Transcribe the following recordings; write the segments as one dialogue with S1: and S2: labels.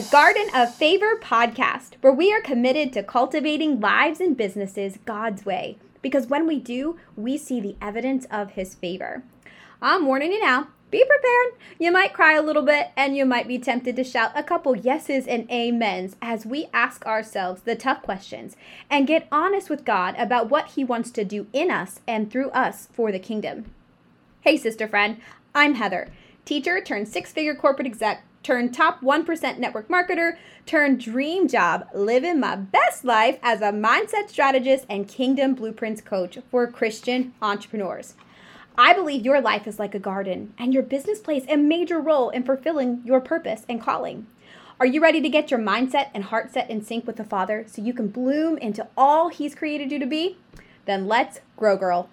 S1: The Garden of Favor podcast, where we are committed to cultivating lives and businesses God's way. Because when we do, we see the evidence of His favor. I'm warning you now. Be prepared. You might cry a little bit and you might be tempted to shout a couple yeses and amens as we ask ourselves the tough questions and get honest with God about what He wants to do in us and through us for the kingdom. Hey, sister friend, I'm Heather, teacher turned six figure corporate exec turn top 1% network marketer, turn dream job, living my best life as a mindset strategist and kingdom blueprints coach for Christian entrepreneurs. I believe your life is like a garden, and your business plays a major role in fulfilling your purpose and calling. Are you ready to get your mindset and heart set in sync with the Father so you can bloom into all He's created you to be? Then let's grow, girl.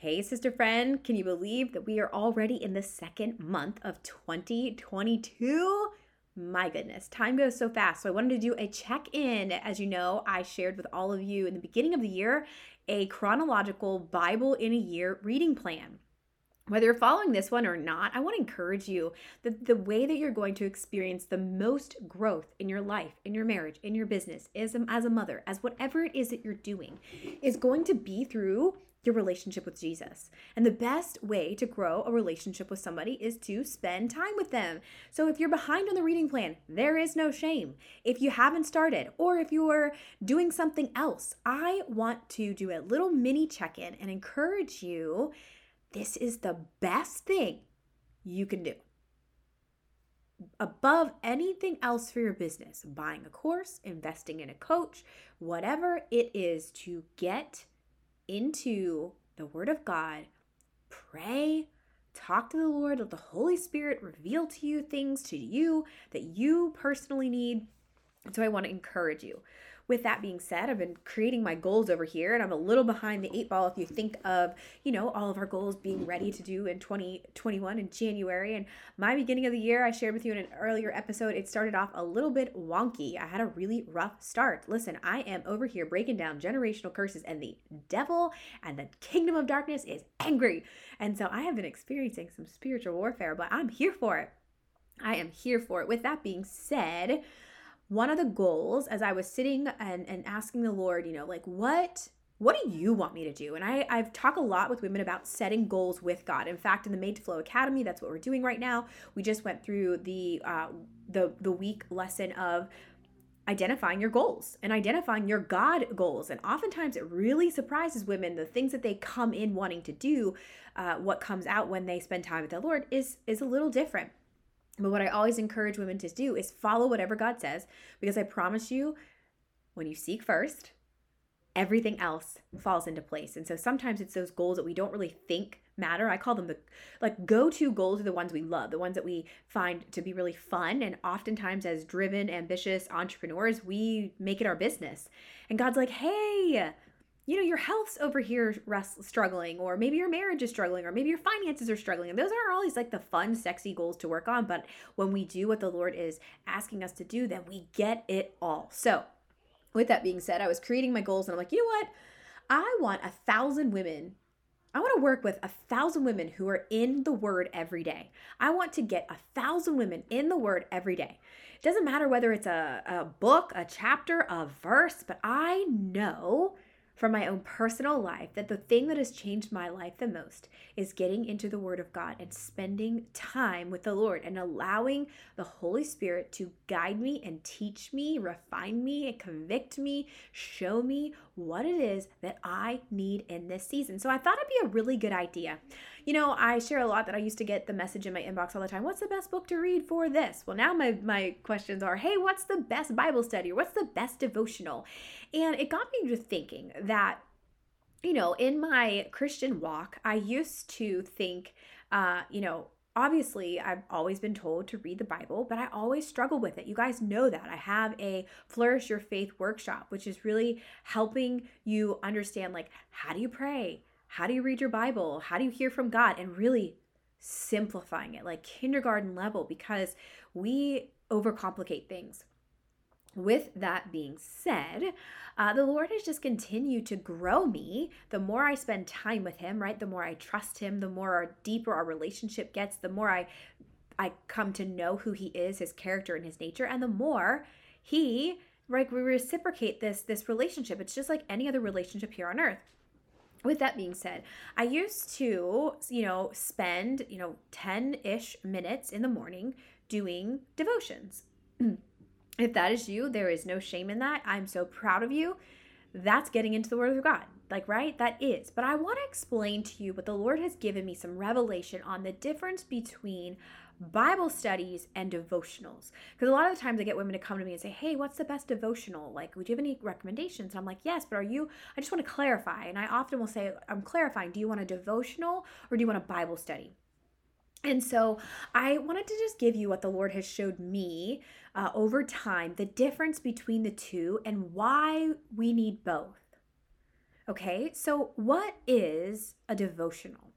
S1: Hey, sister friend, can you believe that we are already in the second month of 2022? My goodness, time goes so fast. So, I wanted to do a check in. As you know, I shared with all of you in the beginning of the year a chronological Bible in a year reading plan. Whether you're following this one or not, I want to encourage you that the way that you're going to experience the most growth in your life, in your marriage, in your business, as a, as a mother, as whatever it is that you're doing, is going to be through your relationship with Jesus. And the best way to grow a relationship with somebody is to spend time with them. So if you're behind on the reading plan, there is no shame. If you haven't started or if you are doing something else, I want to do a little mini check in and encourage you. This is the best thing you can do. Above anything else for your business, buying a course, investing in a coach, whatever it is to get into the Word of God, pray, talk to the Lord, let the Holy Spirit reveal to you things to you that you personally need. So I want to encourage you with that being said, I've been creating my goals over here and I'm a little behind the eight ball if you think of, you know, all of our goals being ready to do in 2021 in January. And my beginning of the year, I shared with you in an earlier episode, it started off a little bit wonky. I had a really rough start. Listen, I am over here breaking down generational curses and the devil and the kingdom of darkness is angry. And so I have been experiencing some spiritual warfare, but I'm here for it. I am here for it. With that being said, one of the goals as I was sitting and, and asking the Lord, you know, like what what do you want me to do? And I, I've talked a lot with women about setting goals with God. In fact, in the Made to Flow Academy, that's what we're doing right now. We just went through the uh, the the week lesson of identifying your goals and identifying your God goals. And oftentimes it really surprises women the things that they come in wanting to do, uh, what comes out when they spend time with the Lord is is a little different. But what I always encourage women to do is follow whatever God says, because I promise you, when you seek first, everything else falls into place. And so sometimes it's those goals that we don't really think matter. I call them the like go-to goals are the ones we love, the ones that we find to be really fun. And oftentimes as driven, ambitious entrepreneurs, we make it our business. And God's like, hey, you know, your health's over here struggling, or maybe your marriage is struggling, or maybe your finances are struggling. And those aren't always like the fun, sexy goals to work on. But when we do what the Lord is asking us to do, then we get it all. So, with that being said, I was creating my goals and I'm like, you know what? I want a thousand women. I want to work with a thousand women who are in the word every day. I want to get a thousand women in the word every day. It doesn't matter whether it's a, a book, a chapter, a verse, but I know from my own personal life that the thing that has changed my life the most is getting into the Word of God and spending time with the Lord and allowing the Holy Spirit to guide me and teach me, refine me, and convict me, show me what it is that I need in this season. So I thought it'd be a really good idea. You know, I share a lot that I used to get the message in my inbox all the time. What's the best book to read for this? Well, now my my questions are, "Hey, what's the best Bible study or what's the best devotional?" And it got me to thinking that you know, in my Christian walk, I used to think uh, you know, obviously I've always been told to read the Bible, but I always struggle with it. You guys know that. I have a Flourish Your Faith workshop, which is really helping you understand like how do you pray? How do you read your Bible? How do you hear from God? And really simplifying it like kindergarten level because we overcomplicate things. with that being said, uh, the Lord has just continued to grow me. The more I spend time with Him, right? The more I trust Him, the more our deeper our relationship gets, the more I I come to know who He is, His character and His nature, and the more He right we reciprocate this this relationship. It's just like any other relationship here on earth with that being said, I used to, you know, spend, you know, 10 ish minutes in the morning doing devotions. If that is you, there is no shame in that. I'm so proud of you. That's getting into the Word of God. Like, right? That is. But I want to explain to you what the Lord has given me some revelation on the difference between Bible studies and devotionals. Because a lot of the times I get women to come to me and say, Hey, what's the best devotional? Like, would you have any recommendations? And I'm like, Yes, but are you, I just want to clarify. And I often will say, I'm clarifying. Do you want a devotional or do you want a Bible study? And so I wanted to just give you what the Lord has showed me uh, over time, the difference between the two and why we need both. Okay, so what is a devotional?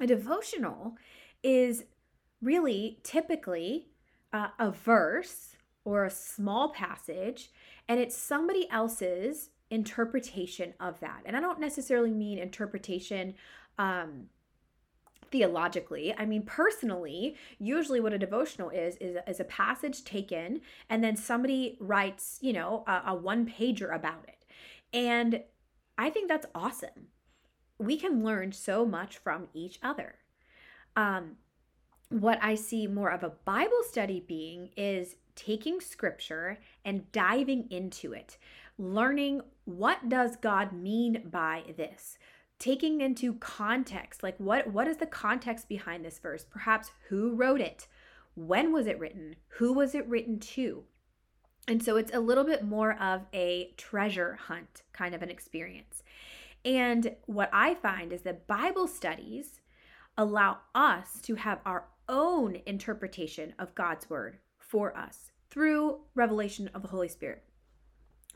S1: A devotional is really typically uh, a verse or a small passage, and it's somebody else's interpretation of that. And I don't necessarily mean interpretation. Um, theologically i mean personally usually what a devotional is is, is a passage taken and then somebody writes you know a, a one pager about it and i think that's awesome we can learn so much from each other um, what i see more of a bible study being is taking scripture and diving into it learning what does god mean by this taking into context like what what is the context behind this verse? Perhaps who wrote it? When was it written? Who was it written to? And so it's a little bit more of a treasure hunt kind of an experience. And what i find is that bible studies allow us to have our own interpretation of god's word for us through revelation of the holy spirit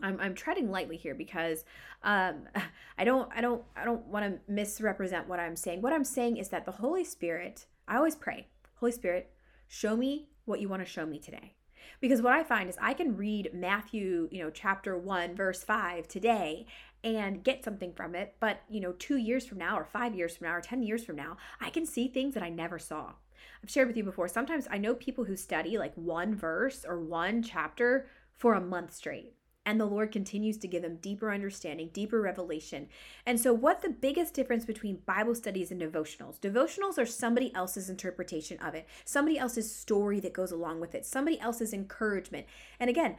S1: I'm, I'm treading lightly here because um, I don't I don't I don't want to misrepresent what I'm saying. What I'm saying is that the Holy Spirit. I always pray, Holy Spirit, show me what you want to show me today. Because what I find is I can read Matthew, you know, chapter 1 verse 5 today and get something from it, but you know, 2 years from now or 5 years from now or 10 years from now, I can see things that I never saw. I've shared with you before. Sometimes I know people who study like one verse or one chapter for a month straight and the Lord continues to give them deeper understanding, deeper revelation. And so, what's the biggest difference between Bible studies and devotionals? Devotionals are somebody else's interpretation of it, somebody else's story that goes along with it, somebody else's encouragement. And again,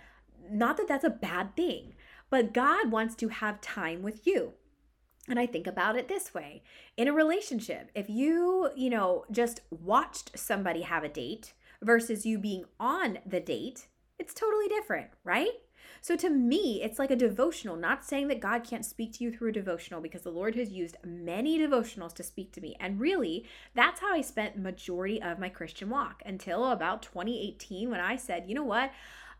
S1: not that that's a bad thing, but God wants to have time with you. And I think about it this way in a relationship, if you, you know, just watched somebody have a date versus you being on the date, it's totally different, right? So to me, it's like a devotional, not saying that God can't speak to you through a devotional because the Lord has used many devotionals to speak to me. And really, that's how I spent majority of my Christian walk until about 2018 when I said, "You know what?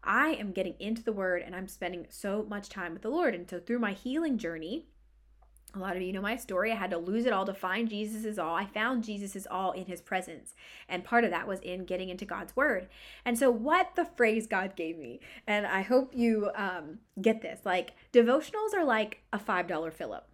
S1: I am getting into the word and I'm spending so much time with the Lord." And so through my healing journey, a lot of you know my story. I had to lose it all to find Jesus is all. I found Jesus is all in his presence. And part of that was in getting into God's word. And so, what the phrase God gave me, and I hope you um, get this like, devotionals are like a $5 fill up.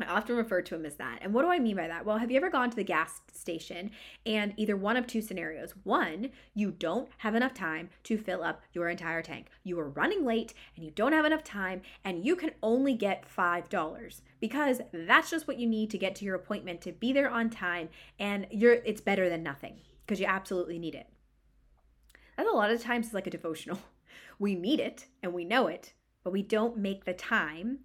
S1: I often refer to them as that. And what do I mean by that? Well, have you ever gone to the gas station and either one of two scenarios? One, you don't have enough time to fill up your entire tank. You are running late and you don't have enough time and you can only get $5 because that's just what you need to get to your appointment to be there on time and you're it's better than nothing because you absolutely need it. That's a lot of times it's like a devotional. We need it and we know it, but we don't make the time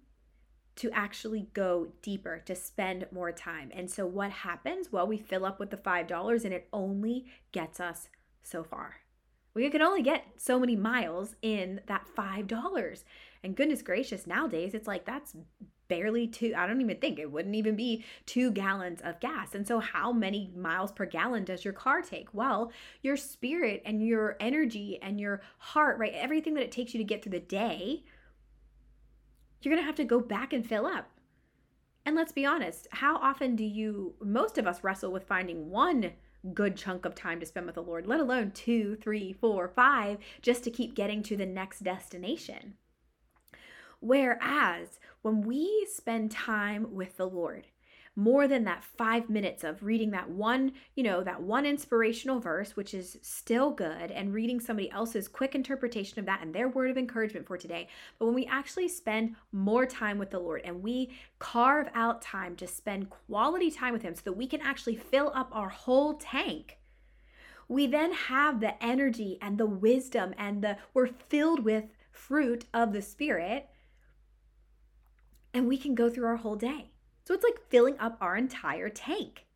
S1: to actually go deeper, to spend more time. And so what happens? Well, we fill up with the $5 and it only gets us so far. We can only get so many miles in that $5. And goodness gracious, nowadays it's like that's barely two, I don't even think it wouldn't even be two gallons of gas. And so, how many miles per gallon does your car take? Well, your spirit and your energy and your heart, right? Everything that it takes you to get through the day you're going to have to go back and fill up. And let's be honest, how often do you, most of us wrestle with finding one good chunk of time to spend with the Lord, let alone two, three, four, five, just to keep getting to the next destination. Whereas when we spend time with the Lord, more than that five minutes of reading that one, you know, that one inspirational verse, which is still good, and reading somebody else's quick interpretation of that and their word of encouragement for today. But when we actually spend more time with the Lord and we carve out time to spend quality time with Him so that we can actually fill up our whole tank we then have the energy and the wisdom and the we're filled with fruit of the spirit and we can go through our whole day so it's like filling up our entire tank.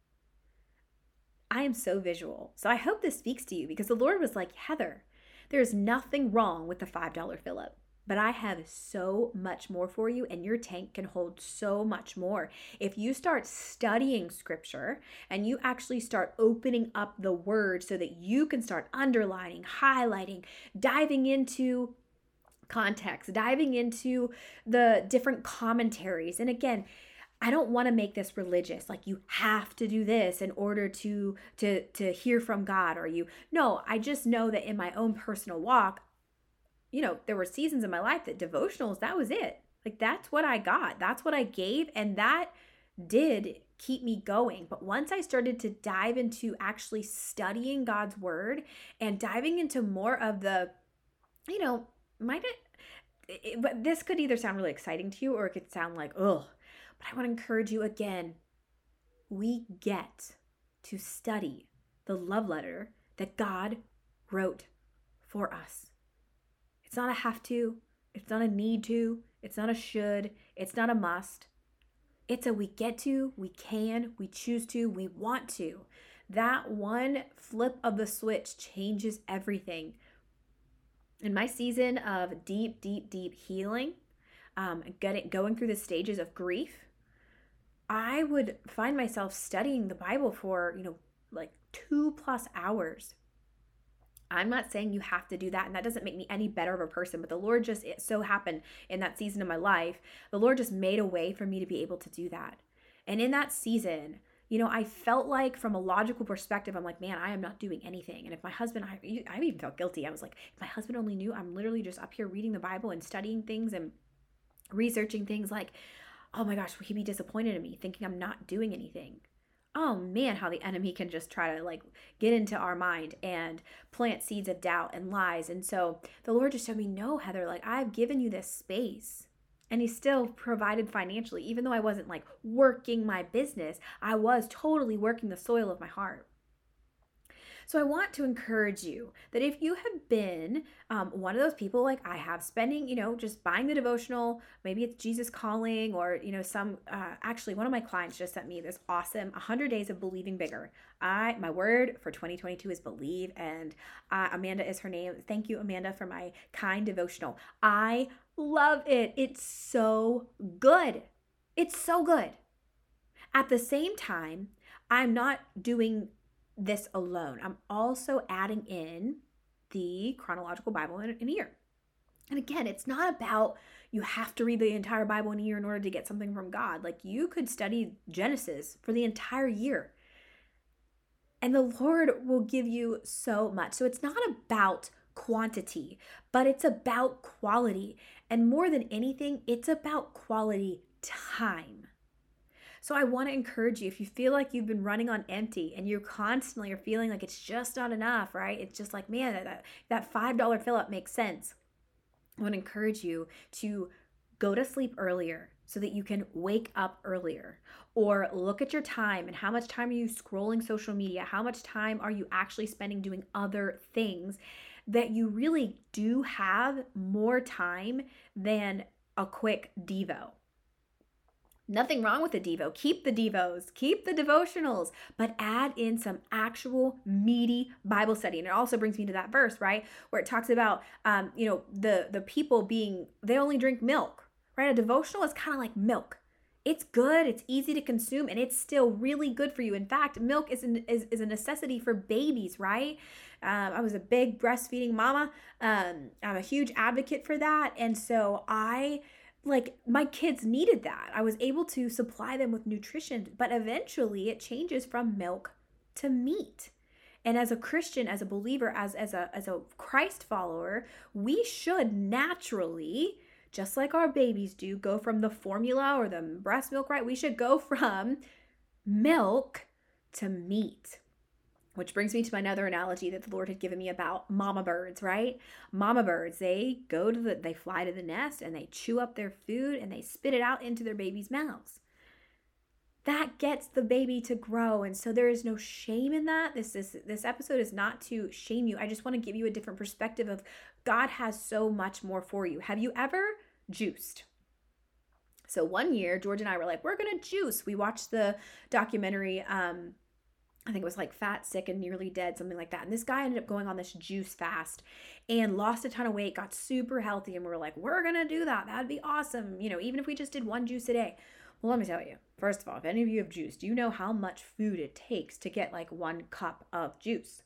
S1: I am so visual. So I hope this speaks to you because the Lord was like, Heather, there's nothing wrong with the $5 fill up, but I have so much more for you, and your tank can hold so much more. If you start studying scripture and you actually start opening up the word so that you can start underlining, highlighting, diving into context, diving into the different commentaries. And again, I don't want to make this religious like you have to do this in order to to to hear from God or you. No I just know that in my own personal walk you know there were seasons in my life that devotionals that was it. Like that's what I got. That's what I gave and that did keep me going. But once I started to dive into actually studying God's word and diving into more of the you know might it, it but this could either sound really exciting to you or it could sound like oh but I want to encourage you again we get to study the love letter that God wrote for us. It's not a have to, it's not a need to, it's not a should, it's not a must. It's a we get to, we can, we choose to, we want to. That one flip of the switch changes everything. In my season of deep, deep, deep healing, um, getting going through the stages of grief, I would find myself studying the Bible for, you know, like two plus hours. I'm not saying you have to do that, and that doesn't make me any better of a person, but the Lord just, it so happened in that season of my life, the Lord just made a way for me to be able to do that. And in that season, you know, I felt like from a logical perspective, I'm like, man, I am not doing anything. And if my husband, I, I even felt guilty. I was like, if my husband only knew, I'm literally just up here reading the Bible and studying things and researching things. Like, oh my gosh, will he be disappointed in me thinking I'm not doing anything? Oh man, how the enemy can just try to like get into our mind and plant seeds of doubt and lies. And so the Lord just showed me, no, Heather, like I've given you this space. And he still provided financially, even though I wasn't like working my business, I was totally working the soil of my heart. So I want to encourage you that if you have been um, one of those people like I have, spending, you know, just buying the devotional, maybe it's Jesus calling, or, you know, some, uh, actually, one of my clients just sent me this awesome 100 days of believing bigger. I, my word for 2022 is believe. And uh, Amanda is her name. Thank you, Amanda, for my kind devotional. I love it. It's so good. It's so good. At the same time, I'm not doing this alone. I'm also adding in the chronological Bible in, in a year. And again, it's not about you have to read the entire Bible in a year in order to get something from God. Like you could study Genesis for the entire year. And the Lord will give you so much. So it's not about quantity, but it's about quality. And more than anything, it's about quality time. So I want to encourage you if you feel like you've been running on empty and you're constantly are feeling like it's just not enough, right? It's just like, man, that, that $5 fill up makes sense. I want to encourage you to go to sleep earlier so that you can wake up earlier or look at your time and how much time are you scrolling social media how much time are you actually spending doing other things that you really do have more time than a quick devo Nothing wrong with the Devo. Keep the Devos, keep the devotionals, but add in some actual meaty Bible study. And it also brings me to that verse, right, where it talks about, um, you know, the the people being they only drink milk, right? A devotional is kind of like milk. It's good, it's easy to consume, and it's still really good for you. In fact, milk is an, is, is a necessity for babies, right? Um, I was a big breastfeeding mama. Um, I'm a huge advocate for that, and so I like my kids needed that. I was able to supply them with nutrition, but eventually it changes from milk to meat. And as a Christian, as a believer, as, as, a, as a Christ follower, we should naturally, just like our babies do, go from the formula or the breast milk, right? We should go from milk to meat. Which brings me to my another analogy that the Lord had given me about mama birds, right? Mama birds, they go to the, they fly to the nest and they chew up their food and they spit it out into their babies' mouths. That gets the baby to grow. And so there is no shame in that. This is this episode is not to shame you. I just want to give you a different perspective of God has so much more for you. Have you ever juiced? So one year, George and I were like, we're gonna juice. We watched the documentary um I think it was like fat, sick, and nearly dead, something like that. And this guy ended up going on this juice fast and lost a ton of weight, got super healthy. And we were like, we're going to do that. That'd be awesome. You know, even if we just did one juice a day. Well, let me tell you, first of all, if any of you have juice, do you know how much food it takes to get like one cup of juice?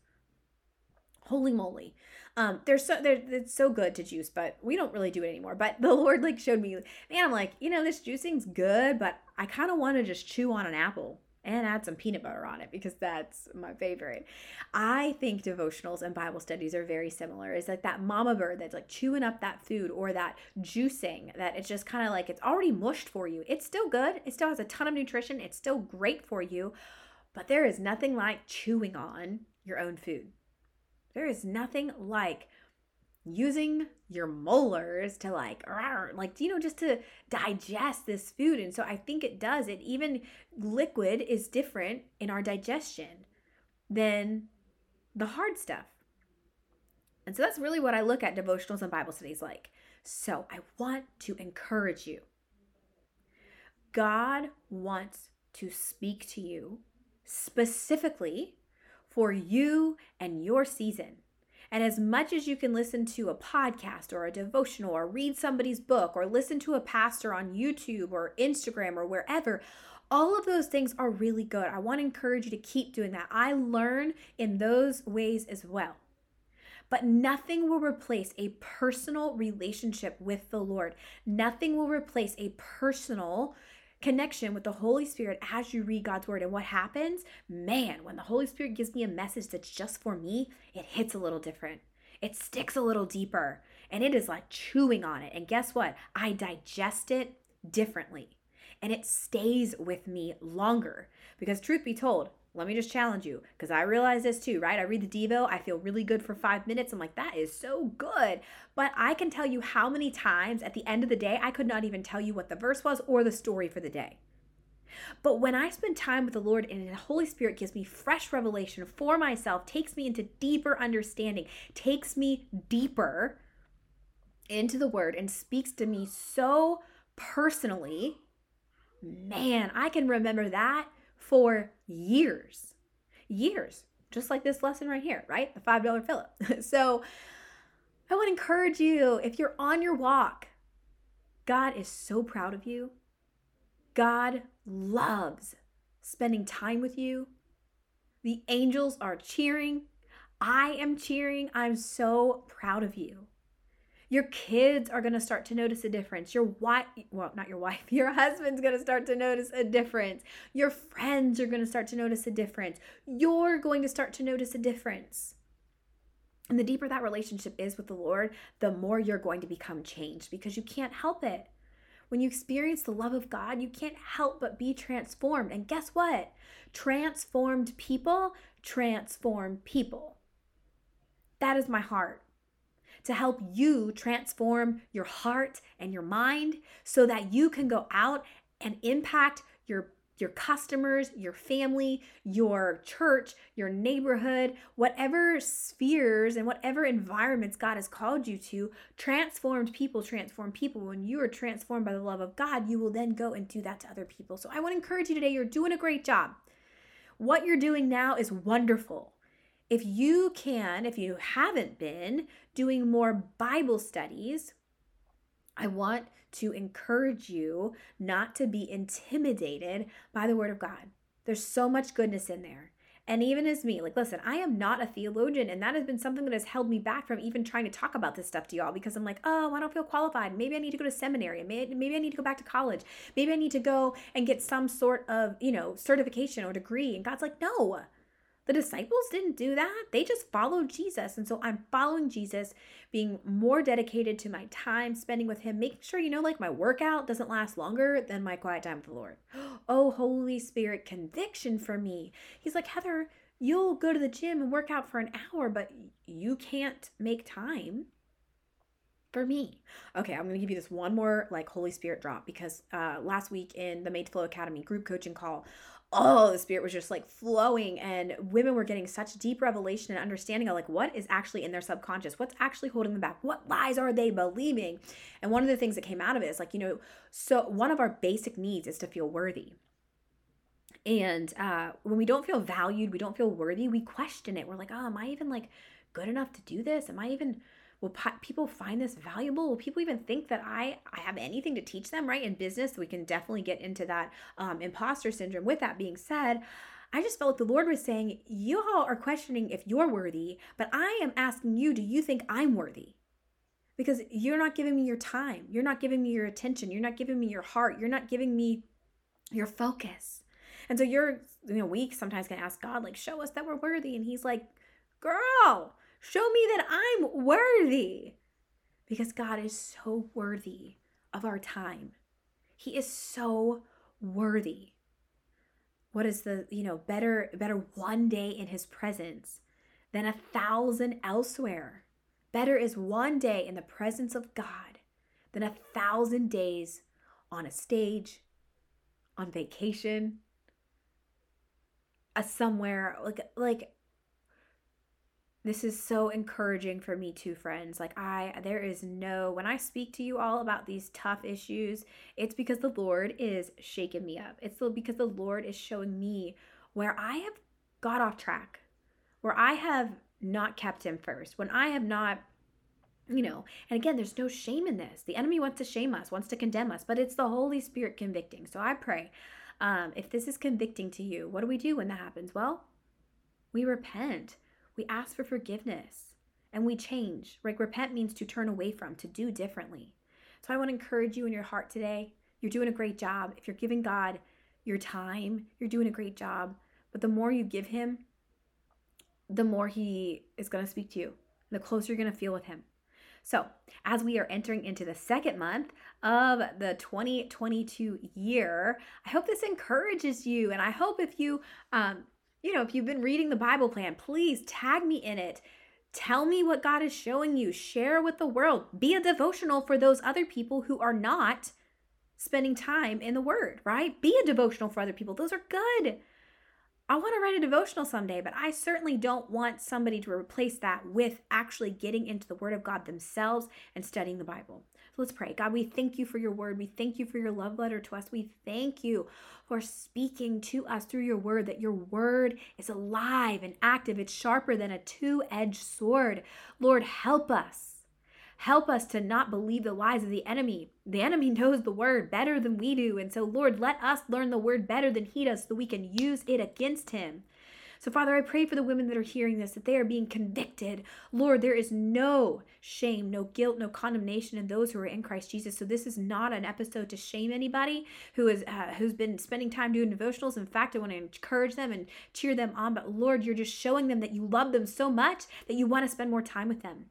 S1: Holy moly. Um, they're so they're it's so good to juice, but we don't really do it anymore. But the Lord like showed me, man, I'm like, you know, this juicing's good, but I kind of want to just chew on an apple and add some peanut butter on it because that's my favorite. I think devotionals and Bible studies are very similar. It's like that mama bird that's like chewing up that food or that juicing that it's just kind of like it's already mushed for you. It's still good. It still has a ton of nutrition. It's still great for you. But there is nothing like chewing on your own food. There is nothing like using your molars to like like you know just to digest this food. And so i think it does it. Even liquid is different in our digestion than the hard stuff. And so that's really what i look at devotionals and bible studies like. So i want to encourage you. God wants to speak to you specifically for you and your season and as much as you can listen to a podcast or a devotional or read somebody's book or listen to a pastor on YouTube or Instagram or wherever, all of those things are really good. I want to encourage you to keep doing that. I learn in those ways as well. But nothing will replace a personal relationship with the Lord. Nothing will replace a personal connection with the Holy Spirit as you read God's word. And what happens? Man, when the Holy Spirit gives me a message that's just for me, it hits a little different. It sticks a little deeper and it is like chewing on it. And guess what? I digest it differently and it stays with me longer. Because, truth be told, let me just challenge you because I realize this too, right? I read the Devo, I feel really good for five minutes. I'm like, that is so good. But I can tell you how many times at the end of the day, I could not even tell you what the verse was or the story for the day. But when I spend time with the Lord and the Holy Spirit gives me fresh revelation for myself, takes me into deeper understanding, takes me deeper into the Word, and speaks to me so personally, man, I can remember that for years. Years. Just like this lesson right here, right? The $5 fill up. so I would encourage you if you're on your walk, God is so proud of you. God loves spending time with you. The angels are cheering. I am cheering. I'm so proud of you. Your kids are going to start to notice a difference. Your wife, well, not your wife, your husband's going to start to notice a difference. Your friends are going to start to notice a difference. You're going to start to notice a difference. And the deeper that relationship is with the Lord, the more you're going to become changed because you can't help it. When you experience the love of God, you can't help but be transformed. And guess what? Transformed people transform people. That is my heart to help you transform your heart and your mind so that you can go out and impact your your customers, your family, your church, your neighborhood, whatever spheres and whatever environments God has called you to, transformed people transform people. When you are transformed by the love of God, you will then go and do that to other people. So I want to encourage you today, you're doing a great job. What you're doing now is wonderful if you can, if you haven't been doing more Bible studies, I want to encourage you not to be intimidated by the Word of God. There's so much goodness in there. And even as me, like, listen, I am not a theologian, and that has been something that has held me back from even trying to talk about this stuff to y'all because I'm like, oh, I don't feel qualified. Maybe I need to go to seminary. Maybe, maybe I need to go back to college. Maybe I need to go and get some sort of, you know, certification or degree. And God's like, no, The disciples didn't do that. They just followed Jesus. And so I'm following Jesus, being more dedicated to my time spending with Him, making sure, you know, like my workout doesn't last longer than my quiet time with the Lord. Oh, Holy Spirit, conviction for me. He's like, Heather, you'll go to the gym and work out for an hour, but you can't make time for me. Okay, I'm gonna give you this one more like Holy Spirit drop because uh, last week in the Made to Flow Academy group coaching call, oh, the spirit was just like flowing, and women were getting such deep revelation and understanding of like what is actually in their subconscious, what's actually holding them back, what lies are they believing. And one of the things that came out of it is like, you know, so one of our basic needs is to feel worthy. And uh, when we don't feel valued, we don't feel worthy, we question it. We're like, oh, am I even like good enough to do this? Am I even will people find this valuable will people even think that i i have anything to teach them right in business we can definitely get into that um, imposter syndrome with that being said I just felt like the Lord was saying, You all are questioning if you're worthy, but I am asking you, do you think I'm worthy? Because you're not giving me your time. You're not giving me your attention. You're not giving me your heart. You're not giving me your focus. And so you're, you know, weak sometimes can ask God, like, show us that we're worthy. And He's like, Girl, Show me that I'm worthy. Because God is so worthy of our time. He is so worthy. What is the, you know, better better one day in his presence than a thousand elsewhere. Better is one day in the presence of God than a thousand days on a stage, on vacation, a somewhere like like this is so encouraging for me too friends. Like i there is no when i speak to you all about these tough issues it's because the lord is shaking me up. It's because the lord is showing me where i have got off track where i have not kept him first when i have not you know and again there's no shame in this. The enemy wants to shame us wants to condemn us but it's the holy spirit convicting. So i pray um, if this is convicting to you what do we do when that happens? Well we repent we ask for forgiveness and we change. Like Repent means to turn away from, to do differently. So I want to encourage you in your heart today. You're doing a great job. If you're giving God your time, you're doing a great job. But the more you give Him, the more He is going to speak to you, the closer you're going to feel with Him. So, as we are entering into the second month of the 2022 year, I hope this encourages you. And I hope if you um, you know, if you've been reading the Bible plan, please tag me in it. Tell me what God is showing you. Share with the world. Be a devotional for those other people who are not spending time in the Word, right? Be a devotional for other people. Those are good. I want to write a devotional someday, but I certainly don't want somebody to replace that with actually getting into the Word of God themselves and studying the Bible. Let's pray. God, we thank you for your Word. We thank you for your love letter to us. We thank you for speaking to us through your Word, that your Word is alive and active. It's sharper than a two edged sword. Lord, help us Help us to not believe the lies of the enemy. The enemy knows the word better than we do. And so, Lord, let us learn the word better than he does so we can use it against him. So, Father, I pray for the women that are hearing this that they are being convicted. Lord, there is no shame, no guilt, no condemnation in those who are in Christ Jesus. So, this is not an episode to shame anybody who is uh, who's been spending time doing devotionals. In fact, I want to encourage them and cheer them on. But Lord, you're just showing them that you love them so much that you want to spend more time with them.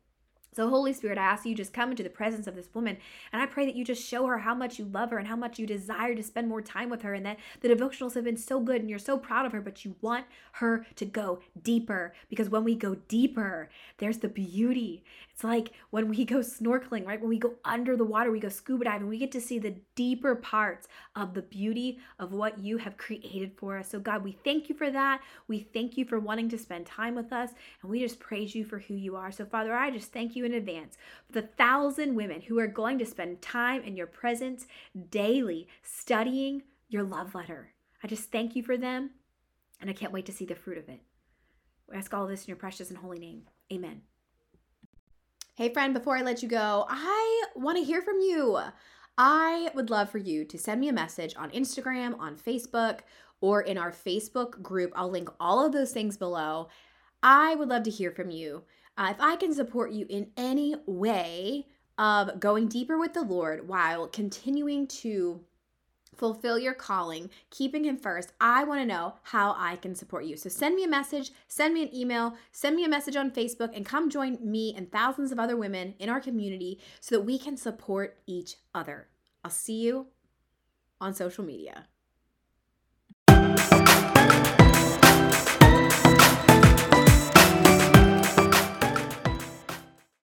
S1: So, Holy Spirit, I ask you just come into the presence of this woman and I pray that you just show her how much you love her and how much you desire to spend more time with her and that the devotionals have been so good and you're so proud of her, but you want her to go deeper because when we go deeper, there's the beauty. It's like when we go snorkeling, right? When we go under the water, we go scuba diving, we get to see the deeper parts of the beauty of what you have created for us. So, God, we thank you for that. We thank you for wanting to spend time with us and we just praise you for who you are. So, Father, I just thank you in advance for the thousand women who are going to spend time in your presence daily studying your love letter. I just thank you for them and I can't wait to see the fruit of it. We ask all this in your precious and holy name. Amen. Hey, friend, before I let you go, I want to hear from you. I would love for you to send me a message on Instagram, on Facebook, or in our Facebook group. I'll link all of those things below. I would love to hear from you. Uh, if I can support you in any way of going deeper with the Lord while continuing to fulfill your calling, keeping Him first, I want to know how I can support you. So send me a message, send me an email, send me a message on Facebook, and come join me and thousands of other women in our community so that we can support each other. I'll see you on social media.